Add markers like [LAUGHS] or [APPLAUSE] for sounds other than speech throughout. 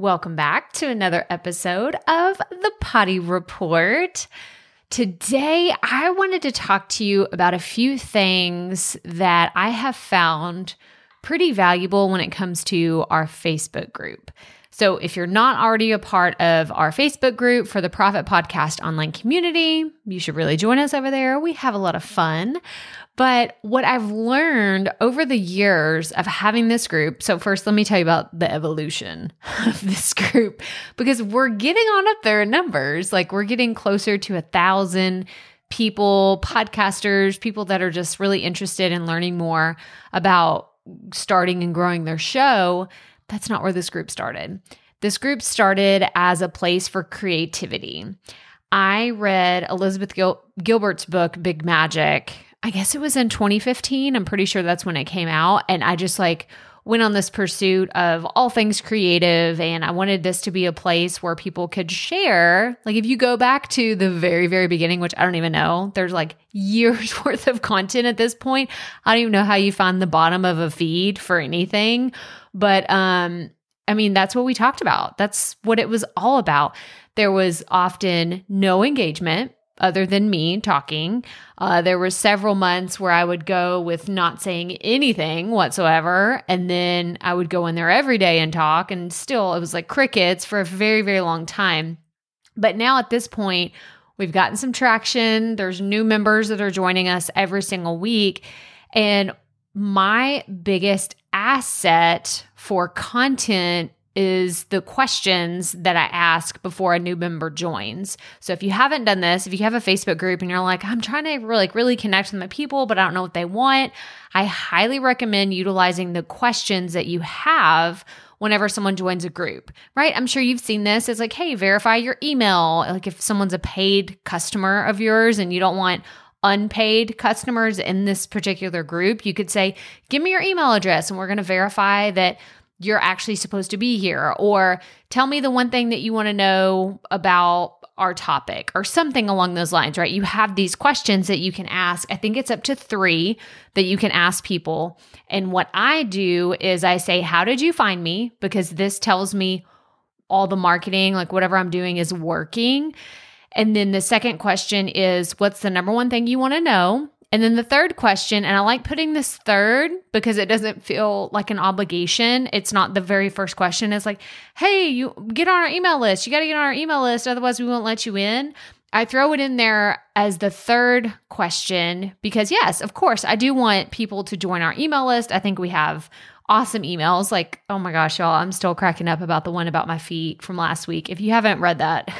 Welcome back to another episode of the Potty Report. Today, I wanted to talk to you about a few things that I have found pretty valuable when it comes to our Facebook group. So, if you're not already a part of our Facebook group for the Proffitt Podcast online community, you should really join us over there. We have a lot of fun. But what I've learned over the years of having this group, so first let me tell you about the evolution [LAUGHS] of this group because we're getting on up there in numbers. Like we're getting closer to a thousand people, podcasters, people that are just really interested in learning more about starting and growing their show. That's not where this group started. This group started as a place for creativity. I read Elizabeth Gil- Gilbert's book, Big Magic, I guess it was in 2015. I'm pretty sure that's when it came out. And I just like went on this pursuit of all things creative. And I wanted this to be a place where people could share. Like, if you go back to the very, very beginning, which I don't even know, there's like years [LAUGHS] worth of content at this point. I don't even know how you find the bottom of a feed for anything. But, um, I mean, that's what we talked about. That's what it was all about. There was often no engagement other than me talking. Uh, there were several months where I would go with not saying anything whatsoever. And then I would go in there every day and talk. And still, it was like crickets for a very, very long time. But now at this point, we've gotten some traction. There's new members that are joining us every single week. And my biggest asset for content is the questions that I ask before a new member joins. So if you haven't done this, if you have a Facebook group and you're like, I'm trying to really, like really connect with my people, but I don't know what they want, I highly recommend utilizing the questions that you have whenever someone joins a group, right? I'm sure you've seen this. It's like, hey, verify your email. Like if someone's a paid customer of yours and you don't want unpaid customers in this particular group, you could say, give me your email address and we're going to verify that you're actually supposed to be here or tell me the one thing that you want to know about our topic or something along those lines, right? You have these questions that you can ask. I think it's up to three that you can ask people. And what I do is I say, How did you find me? Because this tells me all the marketing, like whatever I'm doing is working. And then the second question is, What's the number one thing you want to know? And then the third question, and I like putting this third because it doesn't feel like an obligation. It's not the very first question. It's like, hey, you get on our email list. You got to get on our email list. Otherwise, we won't let you in. I throw it in there as the third question because, yes, of course, I do want people to join our email list. I think we have awesome emails. Like, oh my gosh, y'all, I'm still cracking up about the one about my feet from last week. If you haven't read that,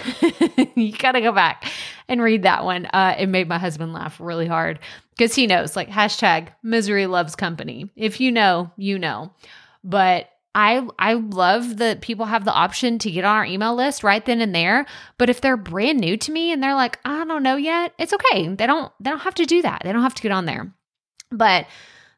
[LAUGHS] you got to go back and read that one. Uh, it made my husband laugh really hard because he knows, like, hashtag misery loves company. If you know, you know. But I I love that people have the option to get on our email list right then and there. But if they're brand new to me and they're like, I don't know yet, it's okay. They don't they don't have to do that. They don't have to get on there. But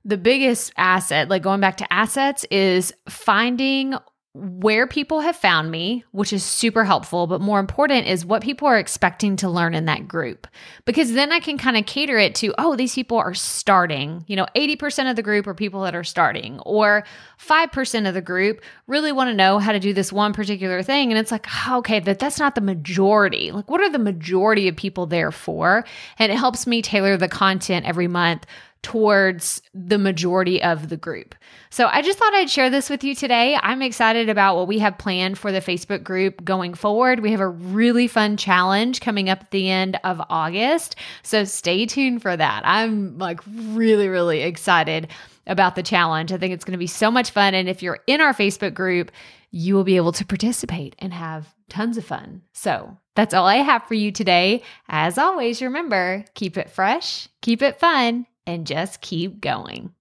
the biggest asset, like going back to assets, is finding where people have found me, which is super helpful, but more important is what people are expecting to learn in that group. Because then I can kind of cater it to, oh, these people are starting. You know, 80% of the group are people that are starting, or 5% of the group really want to know how to do this one particular thing. And it's like, oh, okay, that that's not the majority. Like, what are the majority of people there for? And it helps me tailor the content every month towards the majority of the group. So I just thought I'd share this with you today. I'm excited about what we have planned for the Facebook group going forward. We have a really fun challenge coming up at the end of August. So stay tuned for that. I'm like really, really excited about the challenge. I think it's going to be so much fun. And if you're in our Facebook group, you will be able to participate and have tons of fun. So that's all I have for you today. As always, remember keep it fresh, keep it fun and just keep going.